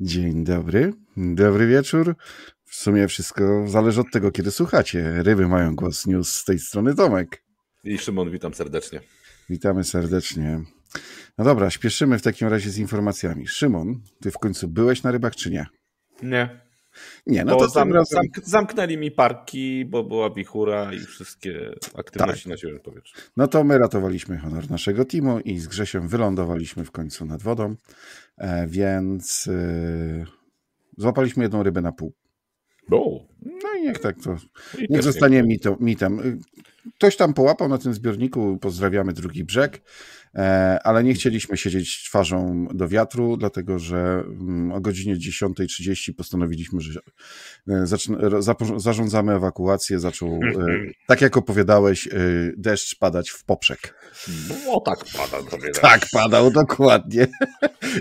Dzień dobry, dobry wieczór. W sumie wszystko zależy od tego, kiedy słuchacie. Ryby mają głos news z tej strony Tomek. I Szymon, witam serdecznie. Witamy serdecznie. No dobra, śpieszymy w takim razie z informacjami. Szymon, ty w końcu byłeś na rybach czy nie? Nie. Nie, no to zam, razem... zamk zamknęli mi parki, bo była wichura i wszystkie aktywności Tak. na świeżym powietrzu. No to my ratowaliśmy honor naszego teamu i z Grzesiem wylądowaliśmy w końcu nad wodą, e, więc e, złapaliśmy jedną rybę na pół. O, No i niech tak to, niech zostanie mito, mitem. Y, Ktoś tam połapał na tym zbiorniku, pozdrawiamy drugi brzeg, e, ale nie chcieliśmy siedzieć twarzą do wiatru, dlatego że mm, o godzinie 10.30 postanowiliśmy, że e, zarządzamy ewakuację. Zaczął, e, tak jak opowiadałeś, deszcz padać w poprzek. No tak pada tobie. Tak, padał, dokładnie.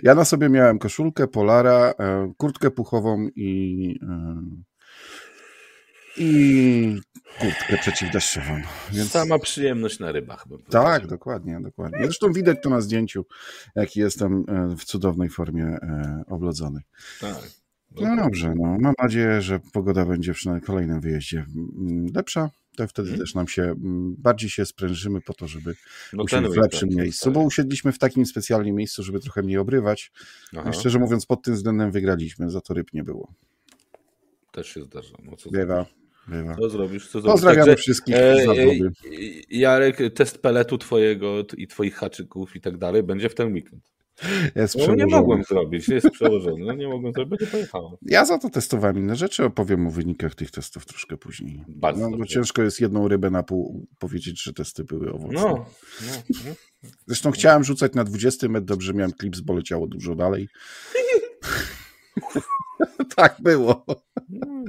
Ja na sobie miałem koszulkę, polara, kurtkę puchową i, i kurtkę przeciwdeszczową. Więc... Sama przyjemność na rybach. Tak, dokładnie, dokładnie. Zresztą widać to na zdjęciu, jaki jestem e, w cudownej formie e, oblodzony. tak. No dobrze, no, mam nadzieję, że pogoda będzie przy kolejnym wyjeździe lepsza. To wtedy Mhm. też nam się bardziej się sprężymy po to, żeby No usiąść w lepszym zostaje. miejscu, bo usiedliśmy w takim specjalnym miejscu, żeby trochę mniej obrywać. Aha, I szczerze mówiąc, pod tym względem wygraliśmy, za to ryb nie było. też się zdarza. No, co Bywa, bywa. Co zrobisz? Co zrobisz? Pozdrawiamy Także, wszystkich e, e, Jarek, test peletu twojego i twoich haczyków i tak dalej będzie w ten weekend. Jest No, nie mogłem zrobić, jest przełożony. No, nie mogłem zrobić, będzie pojechałem. Ja za to testowałem inne rzeczy, opowiem o wynikach tych testów troszkę później. Bardzo No, bo ciężko jest jedną rybę na pół powiedzieć, że testy były owocne. No, no, no. Zresztą chciałem rzucać na 20 metr, dobrze miałem klips, bo leciało dużo dalej. tak było.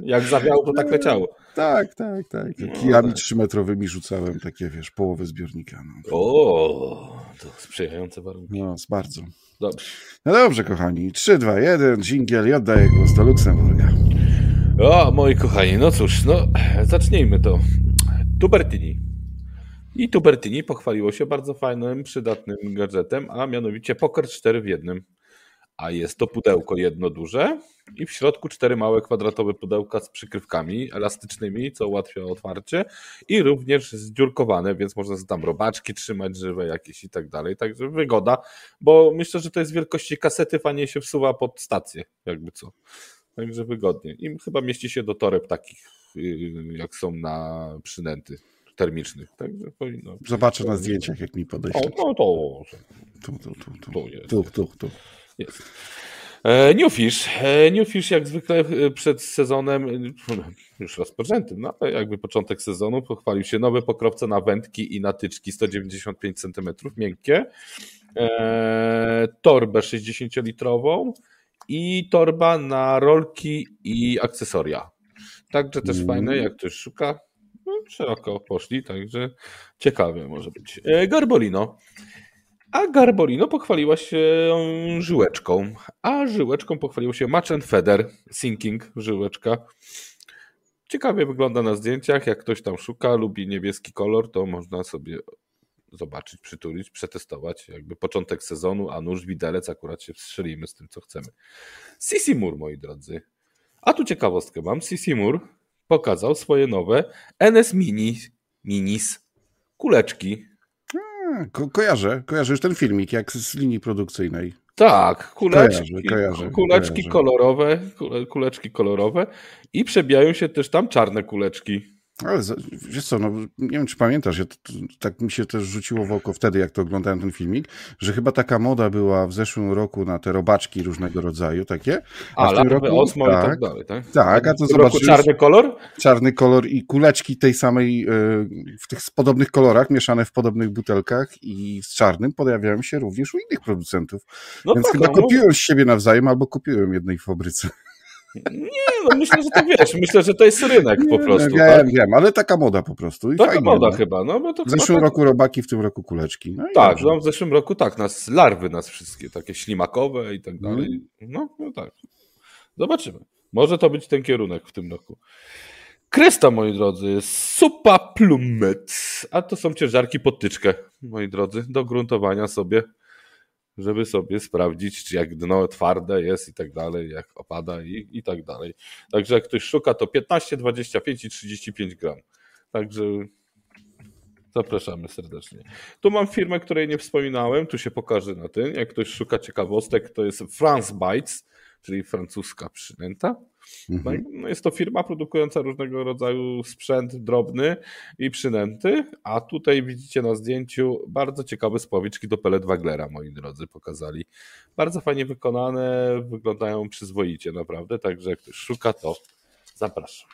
Jak zawiało, to tak leciało. Tak, tak, tak. No, Kijami tak. trzymetrowymi rzucałem takie, wiesz, połowy zbiornika. No, O, to sprzyjające warunki. no bardzo. Dobrze. No dobrze, kochani. 3, 2, 1, dżingiel i oddaję głos do Luksemburga. O, moi kochani, no cóż, no zacznijmy to. Tubertini. I Tubertini pochwaliło się bardzo fajnym, przydatnym gadżetem, a mianowicie Poker 4 w jednym. A jest to pudełko jedno duże i w środku cztery małe kwadratowe pudełka z przykrywkami elastycznymi, co ułatwia otwarcie i również zdziurkowane, więc można tam robaczki trzymać żywe jakieś i tak dalej. Także wygoda, bo myślę, że to jest wielkości kasety, fajnie się wsuwa pod stację, jakby co. Także wygodnie. I chyba mieści się do toreb takich, yy, jak są na przynęty termicznych. Także powinno. Zobaczę na zdjęciach, jak mi podejść. O, no to Tu, tu, tu, tu. Tu jest. Tu, tu, tu. jest. E, Newfish. E, Newfish jak zwykle e, przed sezonem, już rozpoczętym, no ale jakby początek sezonu, pochwalił się nowe pokrowce na wędki i na tyczki 195 cm, miękkie, e, torbę 60-litrową i torba na rolki i akcesoria. Także też Mm. fajne, jak ktoś szuka, no, szeroko poszli, także ciekawe może być. E, Garbolino. A Garbolino pochwaliła się żyłeczką, a żyłeczką pochwaliło się Match and Feather Sinking żyłeczka. Ciekawie wygląda na zdjęciach, jak ktoś tam szuka, lubi niebieski kolor, to można sobie zobaczyć, przytulić, przetestować, jakby początek sezonu, a nóż widelec, akurat się wstrzelimy z tym, co chcemy. Sisi Moore, moi drodzy. A tu ciekawostkę mam, Sisi Moore pokazał swoje nowe NS Mini, Minis, kuleczki, A, Ko kojarzę, kojarzę już ten filmik, jak z linii produkcyjnej. Tak, kuleczki, Kojarzę, kojarzę, kuleczki kojarzę. kolorowe, kule- kuleczki kolorowe i przebijają się też tam czarne kuleczki. Ale wiesz co, no, nie wiem, czy pamiętasz, ja to, to, tak mi się też rzuciło w oko wtedy, jak to oglądałem ten filmik, że chyba taka moda była w zeszłym roku na te robaczki różnego rodzaju, takie. A, w tym roku- osmo i tak tak, dalej, tak? Tak, a to zobaczysz czarny kolor? czarny kolor i kuleczki tej samej, e, w tych podobnych kolorach, mieszane w podobnych butelkach i z czarnym pojawiają się również u innych producentów. No Więc tak, chyba no, kupiłem z siebie nawzajem albo kupiłem jednej fabryce. Nie, no myślę, że to wiesz, myślę, że to jest rynek po prostu. wiem, tak? wiem, ale taka moda po prostu. I Taka fajnie, moda no. chyba, no bo to W zeszłym tak, roku robaki, w tym roku kuleczki. No Tak, no w zeszłym roku tak, nas larwy nas wszystkie, takie ślimakowe i tak dalej. Mhm. No, no tak. Zobaczymy. Może to być ten kierunek w tym roku. Krysta, moi drodzy, supa plummet. A to są ciężarki pod tyczkę, moi drodzy, do gruntowania sobie. Żeby sobie sprawdzić, czy jak dno twarde jest i tak dalej, jak opada i, i tak dalej. Także jak ktoś szuka, to 15, 25 i 35 gram. Także zapraszamy serdecznie. Tu mam firmę, której nie wspominałem, tu się pokaże na tym. Jak ktoś szuka ciekawostek, to jest France Bites, czyli francuska przynęta. Mhm. No jest to firma produkująca różnego rodzaju sprzęt drobny i przynęty, a tutaj widzicie na zdjęciu bardzo ciekawe spławiczki do pelet Waglera, moi drodzy, pokazali. Bardzo fajnie wykonane, wyglądają przyzwoicie naprawdę, także jak ktoś szuka, to zapraszam.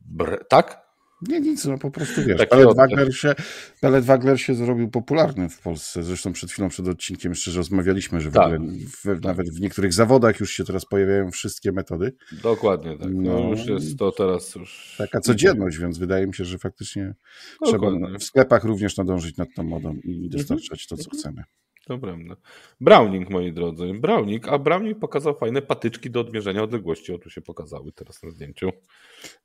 Br tak? Nie, nic, no po prostu wiesz. Pelet Wagner, się, Pelet Wagner się zrobił popularny w Polsce. Zresztą przed chwilą, przed odcinkiem jeszcze rozmawialiśmy, że w tak, ogóle w, tak. nawet w niektórych zawodach już się teraz pojawiają wszystkie metody. Dokładnie tak. No, no już jest to teraz już. Taka codzienność, więc wydaje mi się, że faktycznie Dokładnie. trzeba w sklepach również nadążyć nad tą modą i dostarczać to, co mhm. chcemy. Prawda. Browning, moi drodzy. Browning, a Browning pokazał fajne patyczki do odmierzenia odległości. O, tu się pokazały teraz na zdjęciu.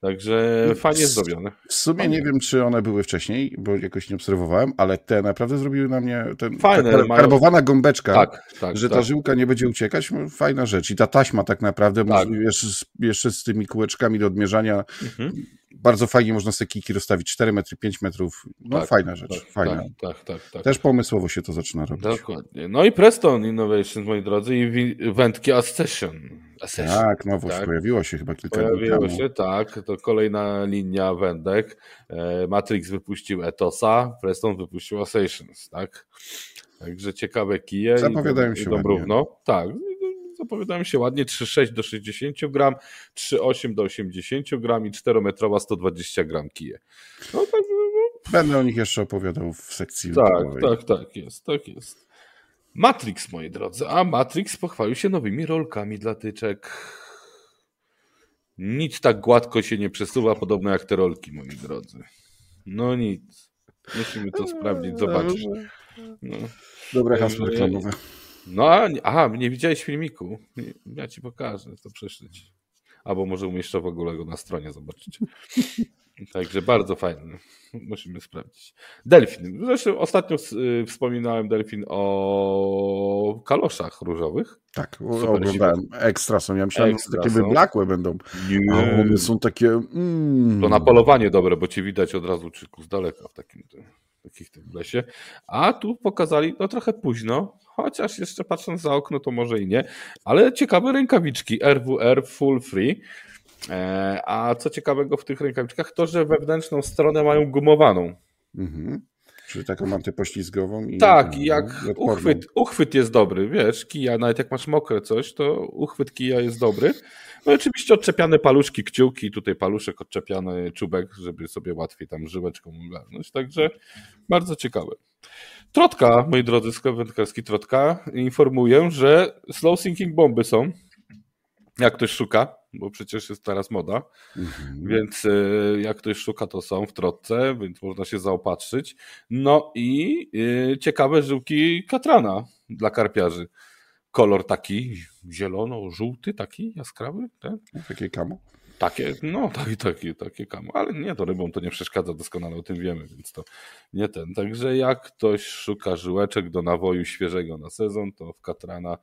Także fajnie zrobione. W sumie fajnie. nie wiem, czy one były wcześniej, bo jakoś nie obserwowałem, ale te naprawdę zrobiły na mnie ten, fajne, ta karbowana mają... gąbeczka, tak, tak, że ta tak. żyłka nie będzie uciekać. No, fajna rzecz. I ta taśma tak naprawdę, tak. jeszcze, jeszcze z tymi kółeczkami do odmierzania, mhm bardzo fajnie można sobie kiki rozstawić 4 metry, 5 metrów. No tak, fajna rzecz, tak, fajna. Tak, tak, tak, tak, Też pomysłowo się to zaczyna robić. Dokładnie. No i Preston Innovations, moi drodzy, i wędki Accession. Accession. Tak, nowość tak. pojawiła się chyba kilka Pojawiło dni temu. się, tak. To kolejna linia wędek. E, Matrix wypuścił Etosa, Preston wypuścił Accessions, tak. Także ciekawe kije. Zapowiadają się idą równo. Tak, zapowiadają się ładnie 3,6 do 60 gram, 3,8 do 80 gram i 4-metrowa 120 gram kije. No, tak, no. Będę o nich jeszcze opowiadał w sekcji Tak, tak, tak jest, tak jest. Matrix, moi drodzy. A Matrix pochwalił się nowymi rolkami dla tyczek. Nic tak gładko się nie przesuwa, podobno jak te rolki, moi drodzy. No nic. Musimy to sprawdzić, zobaczyć. No. Dobre hasło reklamowe. No, aha, nie widziałeś filmiku. Ja ci pokażę, to prześleć. Albo może umieszczę w ogóle go na stronie, zobaczyć. Także bardzo fajny. Musimy sprawdzić. Delfin. Zresztą ostatnio y, wspominałem Delfin o kaloszach różowych. Tak, oglądałem. Ekstra są. Ja myślałem, że takie wyblakłe będą. Nie. A one są takie... Mm. To na polowanie dobre, bo ci widać od razu czyku z daleka w takim takich tym lesie. A tu pokazali, no trochę późno, chociaż jeszcze patrząc za okno to może i nie, ale ciekawe rękawiczki RWR Full Free. E, a co ciekawego w tych rękawiczkach, to że wewnętrzną stronę mają gumowaną. Mhm. Czyli taką antypoślizgową. I, tak, i jak uchwyt, uchwyt jest dobry, wiesz, kija, nawet jak masz mokre coś, to uchwyt kija jest dobry. No i oczywiście odczepiane paluszki, kciuki, tutaj paluszek odczepiany, czubek, żeby sobie łatwiej tam żyłeczką ogarnąć, także bardzo ciekawe. Trotka, moi drodzy, sklep wędkarski Trotka, informuję, że slow sinking bomby są, jak ktoś szuka, bo przecież jest teraz moda, mhm. więc y, jak ktoś szuka, to są w Trotce, więc można się zaopatrzyć. No i y, ciekawe żyłki katrana dla karpiarzy. Kolor taki zielono-żółty, taki jaskrawy. Ten? Takie kamo? Takie, no takie, takie, takie kamo, ale nie, to rybom to nie przeszkadza, doskonale o tym wiemy, więc to nie ten. Także jak ktoś szuka żyłeczek do nawoju świeżego na sezon, to w Katrana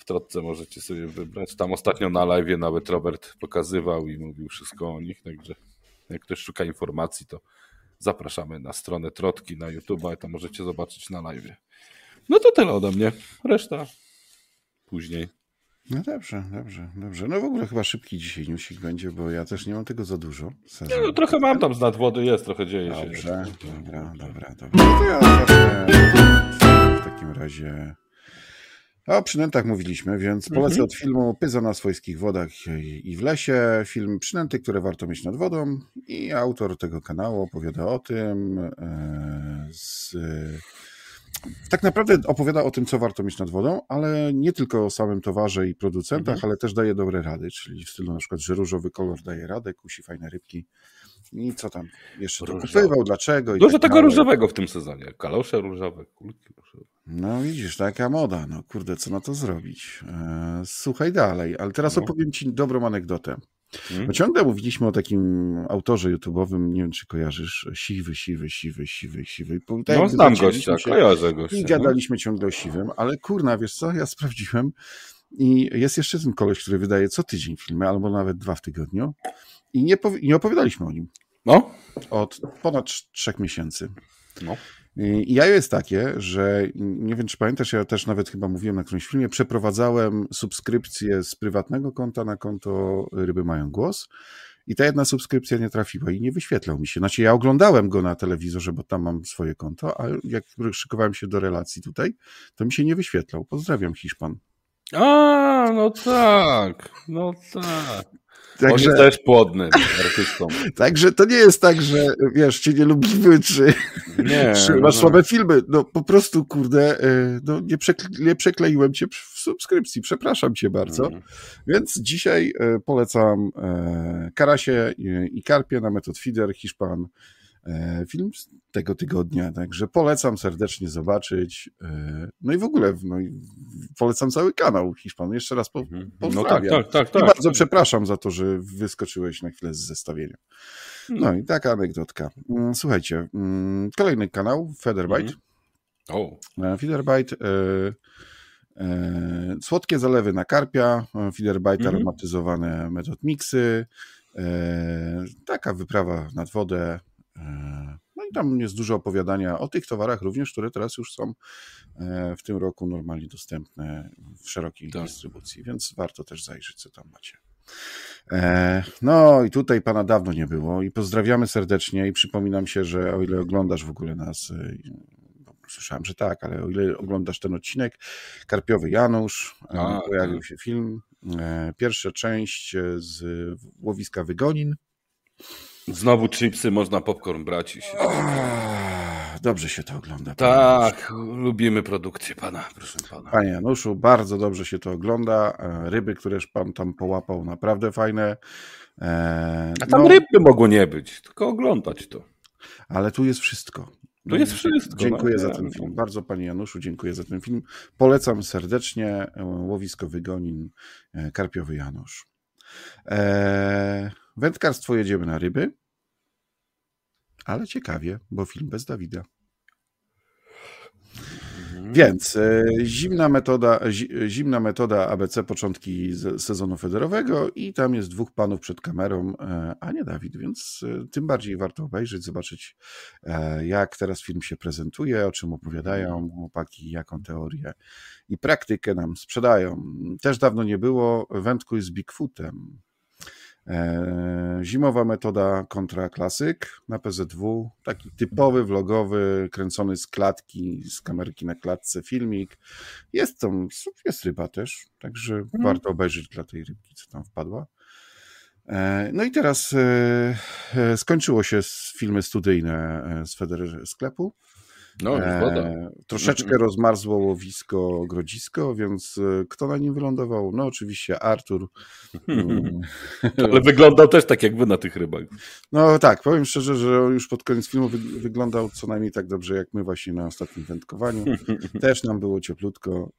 w Trotce możecie sobie wybrać. Tam ostatnio na live nawet Robert pokazywał i mówił wszystko o nich, także jak ktoś szuka informacji, to zapraszamy na stronę Trotki na YouTube, to możecie zobaczyć na live. No to tyle ode mnie. Reszta później. No dobrze, dobrze, dobrze. No w ogóle chyba szybki dzisiaj newsik będzie, bo ja też nie mam tego za dużo. No, trochę mam tam z nadwody, jest, trochę dzieje dobrze, się. Dobrze, dobra, dobra, dobra. No to ja zacznę w takim razie... O przynętach mówiliśmy, więc polecę mhm. od filmu Pyza na swojskich wodach i w lesie. Film Przynęty, które warto mieć nad wodą. I autor tego kanału opowiada o tym e, z tak naprawdę opowiada o tym, co warto mieć nad wodą, ale nie tylko o samym towarze i producentach, mhm. ale też daje dobre rady, czyli w stylu na przykład, że różowy kolor daje radę, kusi fajne rybki. I co tam jeszcze to kupywał, dlaczego. Dużo tak tego dalej. różowego w tym sezonie. Kalosze różowe, kulki różowe. No widzisz, taka moda. No kurde, co na to zrobić? Eee, słuchaj dalej, ale teraz no. opowiem Ci dobrą anegdotę. Hmm? Bo ciągle mówiliśmy o takim autorze YouTube'owym, nie wiem czy kojarzysz, siwy, siwy, siwy, siwy, siwy. Tak no znam gościa, się, kojarzę gościa. I no. gadaliśmy ciągle o siwym, ale kurna, wiesz co, ja sprawdziłem i jest jeszcze ten koleś, który wydaje co tydzień filmy, albo nawet dwa w tygodniu i nie, nie opowiadaliśmy o nim. No? Od ponad trzech miesięcy. No. I jajo jest takie, że nie wiem, czy pamiętasz, ja też nawet chyba mówiłem na którymś filmie, przeprowadzałem subskrypcję z prywatnego konta na konto Ryby Mają Głos i ta jedna subskrypcja nie trafiła i nie wyświetlał mi się. Znaczy ja oglądałem go na telewizorze, bo tam mam swoje konto, a jak szykowałem się do relacji tutaj, to mi się nie wyświetlał. Pozdrawiam Hiszpan. A, no tak, no tak. Także, On jest też płodny artystą. Także to nie jest tak, że wiesz, cię nie lubimy, czy, nie, czy masz no. słabe filmy. No po prostu, kurde, e, no, nie, przekle, nie przekleiłem cię w subskrypcji. Przepraszam cię bardzo. Mm. Więc dzisiaj e, polecam e, Karasie i Karpie na Metod Feeder, Hiszpan film z tego tygodnia, także polecam serdecznie zobaczyć. E, no i w ogóle no i polecam cały kanał Hiszpan. Jeszcze raz po, mhm. pozdrawiam. No tak, tak, tak, I bardzo tak. przepraszam za to, że wyskoczyłeś na chwilę z zestawienia. No i taka anegdotka. Mm, słuchajcie, mm, kolejny kanał, Featherbite. Mhm. O. E, Featherbite. słodkie zalewy na karpia, Featherbite mhm. aromatyzowane metod miksy, taka wyprawa nad wodę, E, no i tam jest dużo opowiadania o tych towarach również, które teraz już są e, w tym roku normalnie dostępne w szerokiej tak. dystrybucji, więc warto też zajrzeć, co tam macie. E, no i tutaj pana dawno nie było i pozdrawiamy serdecznie i przypominam się, że o ile oglądasz w ogóle nas, słyszałem, że tak, ale o ile oglądasz ten odcinek, Karpiowy Janusz, A, pojawił tak. się film, pierwsza część z łowiska Wygonin, Znowu chipsy, można popcorn brać. I się... dobrze się to ogląda. Tak, lubimy produkcję pana, proszę pana. Panie Januszu, bardzo dobrze się to ogląda. E, ryby, któreż pan tam połapał, naprawdę fajne. E, A tam no, ryb by mogło nie być, tylko oglądać to. Ale tu jest wszystko. Tu jest wszystko. Dziękuję no, za ten film. Bardzo panie Januszu, dziękuję za ten film. Polecam serdecznie e, Łowisko Wygonin, Karpiowy Janusz. Wędkarstwo jedziemy na ryby. Ale ciekawie, bo film bez Dawida. Mhm. Więc e, zimna metoda, zimna metoda ABC początki sezonu federowego i tam jest dwóch panów przed kamerą, e, a nie Dawid, więc e, tym bardziej warto obejrzeć, zobaczyć jak teraz film się prezentuje, o czym opowiadają mhm. chłopaki, jaką teorię i praktykę nam sprzedają. Też dawno nie było wędku z Bigfootem. E, zimowa metoda kontra klasyk na PZW. Taki typowy, vlogowy, kręcony z klatki, z kamerki na klatce filmik. Jest tam, jest ryba też, także mhm. warto obejrzeć dla tej rybki, co tam wpadła. E, no i teraz e, skończyło się filmy studyjne z Feder sklepu. No, e, troszeczkę rozmarzło łowisko Grodzisko, więc e, kto na nim wylądował? No oczywiście Artur. Mm. Ale wyglądał też tak jak wy na tych rybach. No tak, powiem szczerze, że już pod koniec filmu wy wyglądał co najmniej tak dobrze jak my właśnie na ostatnim wędkowaniu. Też nam było cieplutko.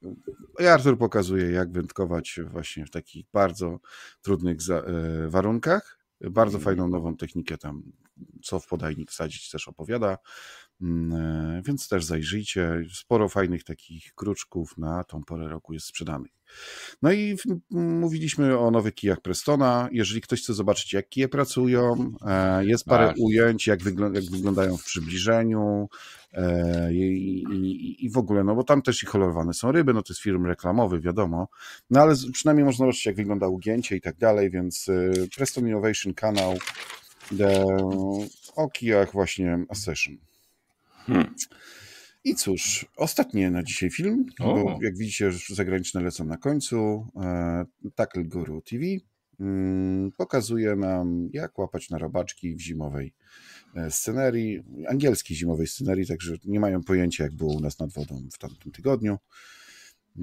I Artur pokazuje jak wędkować właśnie w takich bardzo trudnych e, warunkach. Bardzo mm. fajną nową technikę tam, co w podajnik wsadzić też opowiada. Mm, e, więc też zajrzyjcie. Sporo fajnych takich kruczków na tą porę roku jest sprzedanych. No i mówiliśmy o nowych kijach Prestona. Jeżeli ktoś chce zobaczyć, jak kije pracują, e, jest parę tak. ujęć, jak, jak wyglądają w przybliżeniu e, i, i, i, w ogóle, no bo tam też i kolorowane są ryby, no to jest film reklamowy, wiadomo, no ale przynajmniej można zobaczyć, jak wygląda ugięcie i tak dalej, więc Preston Innovation kanał o kijach właśnie Accession. Hmm. I cóż, ostatnie na dzisiaj film, bo jak widzicie, już zagraniczne lecą na końcu. E, Tackle Guru TV mm, pokazuje nam, jak łapać na robaczki w zimowej e, scenerii, angielskiej zimowej scenerii, także nie mają pojęcia, jak było u nas nad wodą w tamtym tygodniu.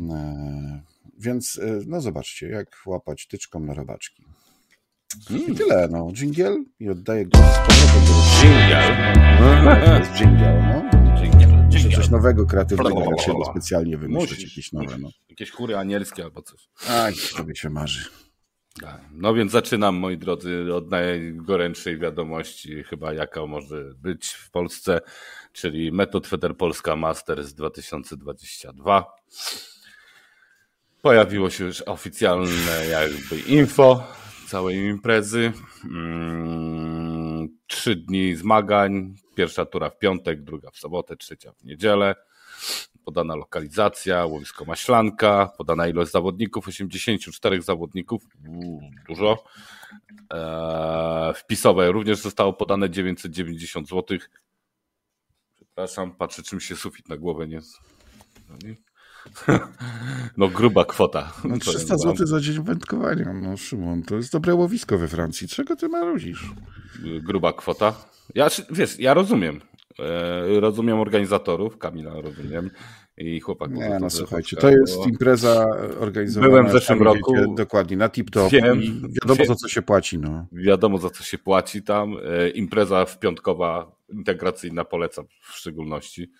E, więc no zobaczcie, jak łapać tyczką na robaczki. I tyle, no. Dżingiel i oddaję głos z powrotem do Dżingiel? To jest dżingiel, no. Dżingiel, coś nowego, kreatywnego dla Ciebie specjalnie wymyślić, jakieś nowe, no. Jakieś chóry anielskie albo coś. Aj, sobie się marzy. No więc zaczynam, moi drodzy, od najgorętszej wiadomości, chyba jaka może być w Polsce, czyli Metod Feder Polska Masters 2022. Pojawiło się już oficjalne jakby info całej imprezy. Mm, trzy dni zmagań. Pierwsza tura w piątek, druga w sobotę, trzecia w niedzielę. Podana lokalizacja, łowisko Maślanka, podana ilość zawodników, 84 zawodników, dużo. Eee, wpisowe również zostało podane 990 zł. Przepraszam, patrzę czym się sufit na głowę nie... No gruba kwota. No, 300 zł za dzień wędkowania. No Szymon, to jest dobre łowisko we Francji. Czego ty marudzisz? Gruba kwota. Ja, wiesz, ja rozumiem. E, rozumiem organizatorów, Kamila rozumiem i chłopaków. Nie, no słuchajcie, to jest impreza organizowana. Byłem w zeszłym roku. Wiecie, dokładnie, na tip-top wiem, wiadomo wiem, za co się płaci. No. Wiadomo za co się płaci tam. E, impreza w piątkowa, integracyjna polecam w szczególności.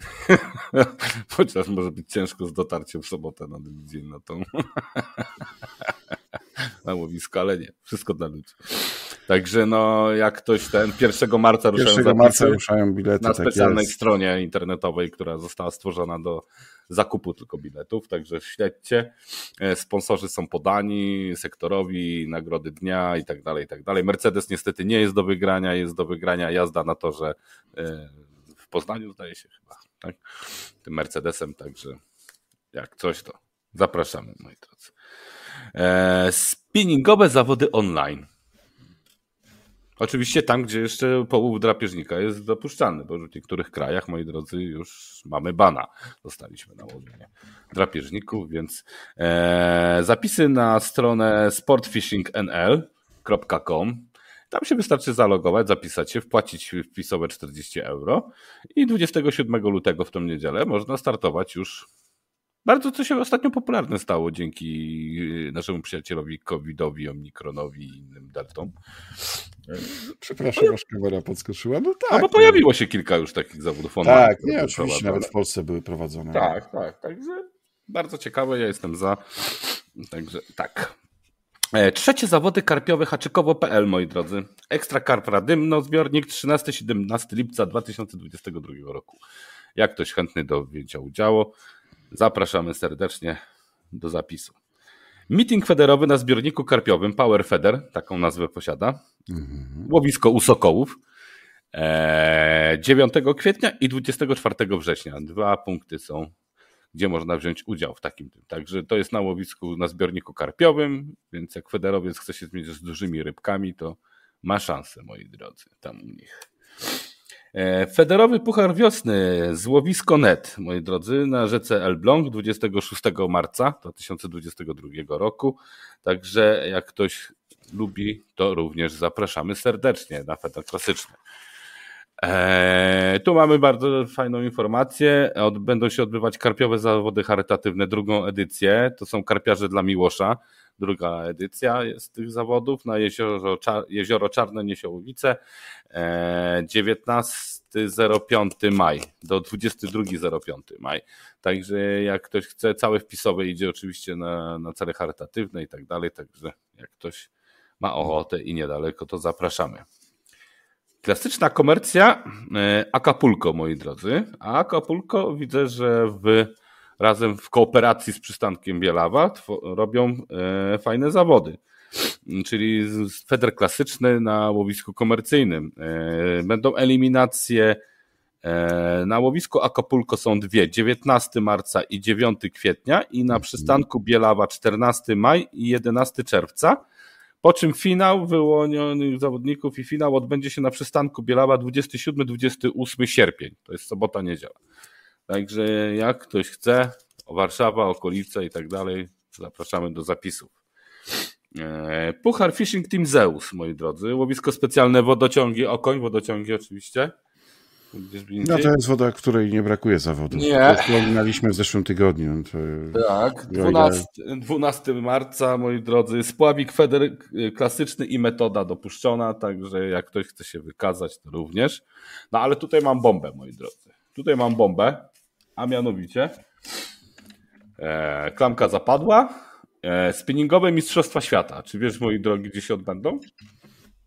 Chociaż może być ciężko z dotarciem w sobotę na dywizję na tą na łowisko, ale nie, wszystko dla ludzi. Także no, jak ktoś ten 1 marca ruszają 1 marca ruszają bilety. Na tak specjalnej tak stronie internetowej, która została stworzona do zakupu tylko biletów, także śledźcie. E, sponsorzy są podani, sektorowi, nagrody dnia i tak dalej, i tak dalej. Mercedes niestety nie jest do wygrania, jest do wygrania jazda na to, że e, w Poznaniu zdaje się chyba, tak? Tym Mercedesem, także jak coś to zapraszamy, moi drodzy. E, spinningowe zawody online. Oczywiście tam, gdzie jeszcze połów drapieżnika jest dopuszczalny, bo w niektórych krajach, moi drodzy, już mamy bana. Dostaliśmy na łowienie drapieżników, więc e, zapisy na stronę sportfishingnl.com. Tam się wystarczy zalogować, zapisać się, wpłacić wpisowe 40 euro i 27 lutego w tą niedzielę można startować już bardzo co się ostatnio popularne stało dzięki y, naszemu przyjacielowi covidowi, omikronowi i innym deltom. Przepraszam, aż kamera podskoczyła. No tak. No bo pojawiło się kilka już takich zawodów online. Tak, nie, oczywiście nawet w Polsce były prowadzone. Tak, tak, także bardzo ciekawe, ja jestem za. Także tak. E, trzecie zawody karpiowe haczykowo.pl, moi drodzy. Ekstra karp Radymno, zbiornik 13-17 lipca 2022 roku. Jak ktoś chętny do wzięcia udziału, Zapraszamy serdecznie do zapisu. Meeting federowy na zbiorniku karpiowym Power Feder, taką nazwę posiada. Mhm. Łowisko u Sokołów. 9 eee, kwietnia i 24 września. Dwa punkty są, gdzie można wziąć udział w takim. Także to jest na łowisku, na zbiorniku karpiowym, więc jak federowiec chce się zmierzyć z dużymi rybkami, to ma szansę, moi drodzy, tam u nich. E, federowy Puchar Wiosny Złowisko.net, moi drodzy, na rzece Elbląg 26 marca 2022 roku. Także jak ktoś lubi, to również zapraszamy serdecznie na Feder Klasyczny. Eee, tu mamy bardzo fajną informację. Będą się odbywać karpiowe zawody charytatywne, drugą edycję. To są karpiarze dla Miłosza. Druga edycja jest tych zawodów na jezioro, jezioro Czarne Niesiołowice. Eee, 19.05 maj do 22.05 maj. Także jak ktoś chce, całe wpisowe idzie oczywiście na, na cele charytatywne i tak dalej. Także jak ktoś ma ochotę i niedaleko, to zapraszamy. Klasyczna komercja e, Acapulco, moi drodzy. A Acapulco widzę, że w, razem w kooperacji z przystankiem Bielawa robią e, fajne zawody. Czyli feder klasyczny na łowisku komercyjnym. E, będą eliminacje na łowisku Acapulco są dwie, 19 marca i 9 kwietnia i na przystanku Bielawa 14 maj i 11 czerwca. Po czym finał wyłonionych zawodników i finał odbędzie się na przystanku Bielawa 27-28 sierpień. To jest sobota, niedziela. Także jak ktoś chce, o Warszawa, okolice i tak dalej, zapraszamy do zapisów. E, Puchar Fishing Team Zeus, moi drodzy. Łowisko specjalne, wodociągi, okoń, wodociągi oczywiście. No to jest woda, której nie brakuje zawodu. Nie. Wspominaliśmy w zeszłym tygodniu. To... Tak, 12, 12 marca, moi drodzy, spławik Feder klasyczny i metoda dopuszczona, także jak ktoś chce się wykazać, to również. No ale tutaj mam bombę, moi drodzy. Tutaj mam bombę, a mianowicie e, klamka zapadła, E, spinningowe Mistrzostwa Świata. Czy wiesz, moi drogi, gdzie się odbędą?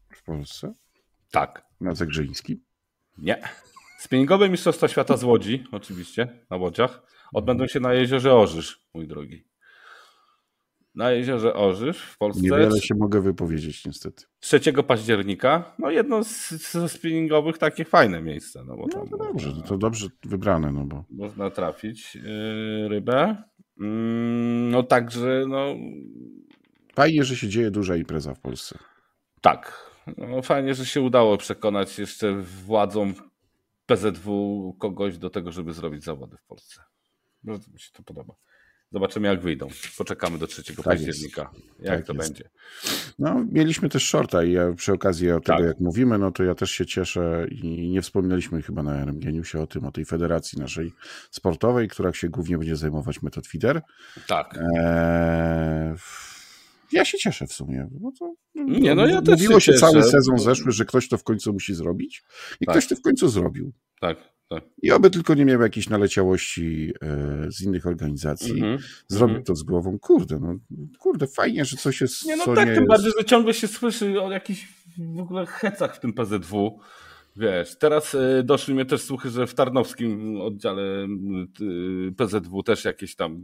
W Polsce? Tak. Na Zagrzeńskim? Nie. Spinningowe Mistrzostwa Świata z Łodzi, oczywiście, na Łodziach, odbędą się na jeziorze Orzysz, mój drogi. Na jeziorze Orzysz w Polsce. Niewiele się mogę wypowiedzieć, niestety. 3 października. No jedno z, z spinningowych takie fajne miejsce. No, bo No tam to dobrze, to dobrze wybrane, no bo można trafić yy, rybę. Mm, no także, no fajnie, że się dzieje duża impreza w Polsce. tak. No, fajnie, że się udało przekonać jeszcze władzom PZW kogoś do tego, żeby zrobić zawody w Polsce. Bardzo mi się to podoba. Zobaczymy, jak wyjdą. Poczekamy do 3 Tak października. Jak Tak to jest. będzie. No, mieliśmy też shorta i ja przy okazji o tego, Tak. jak mówimy, no to ja też się cieszę i nie wspominaliśmy chyba na RMG Newsie o tym, o tej federacji naszej sportowej, która się głównie będzie zajmować metod feeder. Tak. Eee, ja się cieszę w sumie. Bo to, Nie, no ja też Mówiło się się cały cieszę. sezon zeszły, że ktoś to w końcu musi zrobić i Tak. ktoś to w końcu zrobił. Tak, tak. I oby tylko nie miał jakiejś naleciałości e, z innych organizacji. Mhm. Zrobił Mhm. to z głową. Kurde, no kurde, fajnie, że coś jest. Nie, no tak, tym jest. bardziej, że ciągle się słyszy o jakichś w ogóle hecach w tym PZW. Wiesz, teraz y, doszły mnie też słuchy, że w tarnowskim oddziale PZW też jakieś tam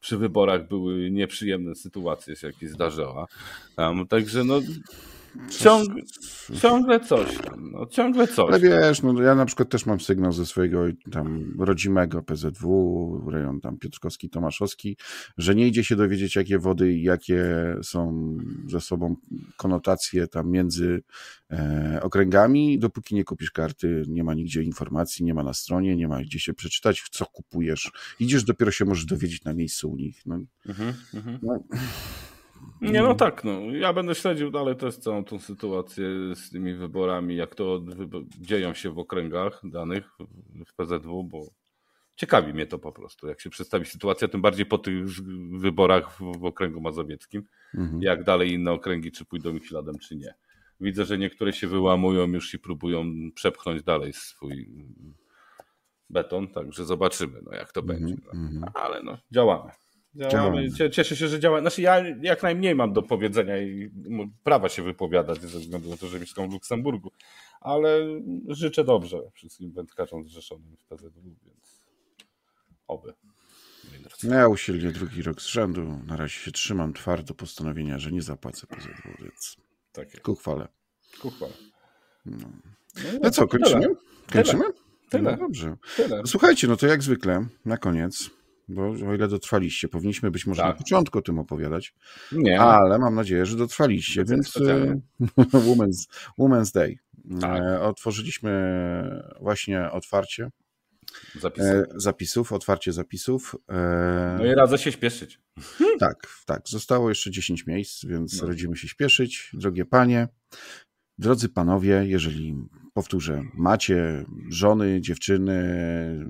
przy wyborach były nieprzyjemne sytuacje się jakieś zdarzyła. Tam, także no ciągle, ciągle coś tam, no, ciągle coś. Ale wiesz, no ja na przykład też mam sygnał ze swojego tam rodzimego PZW, rejon tam Piotrkowski, Tomaszowski, że nie idzie się dowiedzieć, jakie wody i jakie są ze sobą konotacje tam między e, okręgami, dopóki nie kupisz karty, nie ma nigdzie informacji, nie ma na stronie, nie ma gdzie się przeczytać, co kupujesz. Idziesz, dopiero się możesz dowiedzieć na miejscu u nich. No, Mhm, mhm. no, Nie, no tak, no. Ja będę śledził dalej też całą tą sytuację z tymi wyborami, jak to dzieją się w okręgach danych w PZW, bo ciekawi mnie to po prostu, jak się przedstawi sytuacja, tym bardziej po tych wyborach w, okręgu mazowieckim, mhm. jak dalej inne okręgi, czy pójdą ich śladem, czy nie. Widzę, że niektóre się wyłamują już i próbują przepchnąć dalej swój beton, także zobaczymy, no, jak to będzie. No. mhm. Ale no, działamy. Działamy. Działamy. Cie- Cieszę się, że działa. Znaczy, ja jak najmniej mam do powiedzenia i prawa się wypowiadać ze względu na to, że mieszkam w Luksemburgu, ale życzę dobrze wszystkim wędkarzom zrzeszonym w PZW, więc oby. Ja usilnie drugi rok z rzędu. Na razie się trzymam twardo postanowienia, że nie zapłacę PZW, więc Takie. ku chwale. Kuchwa. No. No, no co, kończymy? Kończymy? Tyle. No dobrze. Tyle. Słuchajcie, no to jak zwykle, na koniec, bo o ile dotrwaliście, powinniśmy być może Tak. na początku o tym opowiadać, Nie, ale mam nadzieję, że dotrwaliście, więc e, Women's, Women's Day. Tak. E, Otworzyliśmy właśnie otwarcie zapisy. e, zapisów, otwarcie zapisów. No i radzę się śpieszyć. Tak, tak. Zostało jeszcze 10 miejsc, więc No. radzimy się śpieszyć. Drogie panie, drodzy panowie, jeżeli powtórzę, macie żony, dziewczyny,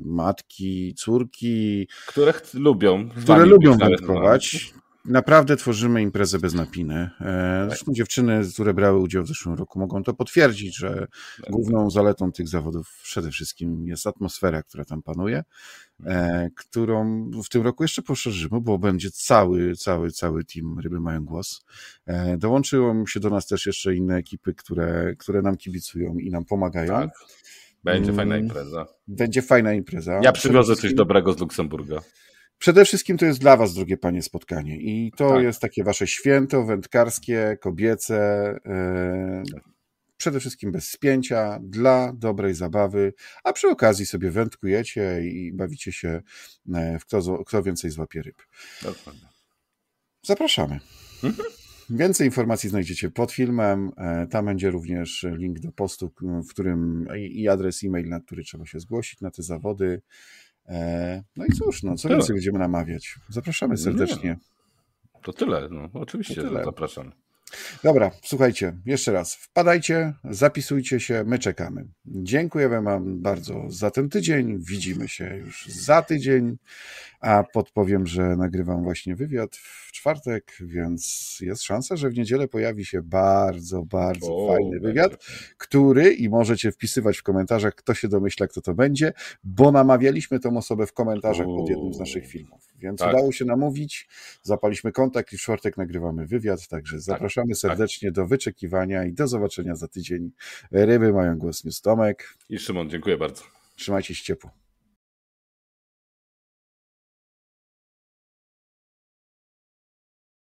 matki, córki, Które lubią. które lubią nawet, wędkować, naprawdę tworzymy imprezę bez napiny. E, Zresztą dziewczyny, które brały udział w zeszłym roku, mogą to potwierdzić, że Tak. główną zaletą tych zawodów przede wszystkim jest atmosfera, która tam panuje, e, którą w tym roku jeszcze poszerzymy, bo będzie cały, cały, cały team Ryby Mają Głos. E, Dołączyło się do nas też jeszcze inne ekipy, które, które nam kibicują i nam pomagają. Tak. Będzie fajna Mm. impreza. Będzie fajna impreza. Ja przywiozę coś dobrego z Luksemburga. Przede wszystkim to jest dla Was, drogie panie, spotkanie. I to Tak. jest takie Wasze święto wędkarskie, kobiece. E, przede wszystkim bez spięcia, dla dobrej zabawy, a przy okazji sobie wędkujecie i bawicie się e, w kto, kto więcej złapie ryb. Dokładnie. Zapraszamy. Mhm. Więcej informacji znajdziecie pod filmem. E, Tam będzie również link do postu, w którym i adres e-mail, na który trzeba się zgłosić na te zawody. E, No i cóż, no, co Tyle. więcej będziemy namawiać. Zapraszamy serdecznie. To tyle, no oczywiście, To tyle. zapraszam. Dobra, słuchajcie, jeszcze raz. Wpadajcie, zapisujcie się, my czekamy. Dziękujemy Wam bardzo za ten tydzień. Widzimy się już za tydzień. A podpowiem, że nagrywam właśnie wywiad w czwartek, więc jest szansa, że w niedzielę pojawi się bardzo, bardzo O, fajny będzie wywiad, fajnie. który i możecie wpisywać w komentarzach, kto się domyśla, kto to będzie, bo namawialiśmy tą osobę w komentarzach pod jednym z O. naszych filmów. Więc tak. udało się namówić, zapaliśmy kontakt i w czwartek nagrywamy wywiad, także tak. zapraszamy tak. serdecznie do wyczekiwania i do zobaczenia za tydzień. Ryby mają głos News Tomek. I Szymon, dziękuję bardzo. Trzymajcie się ciepło.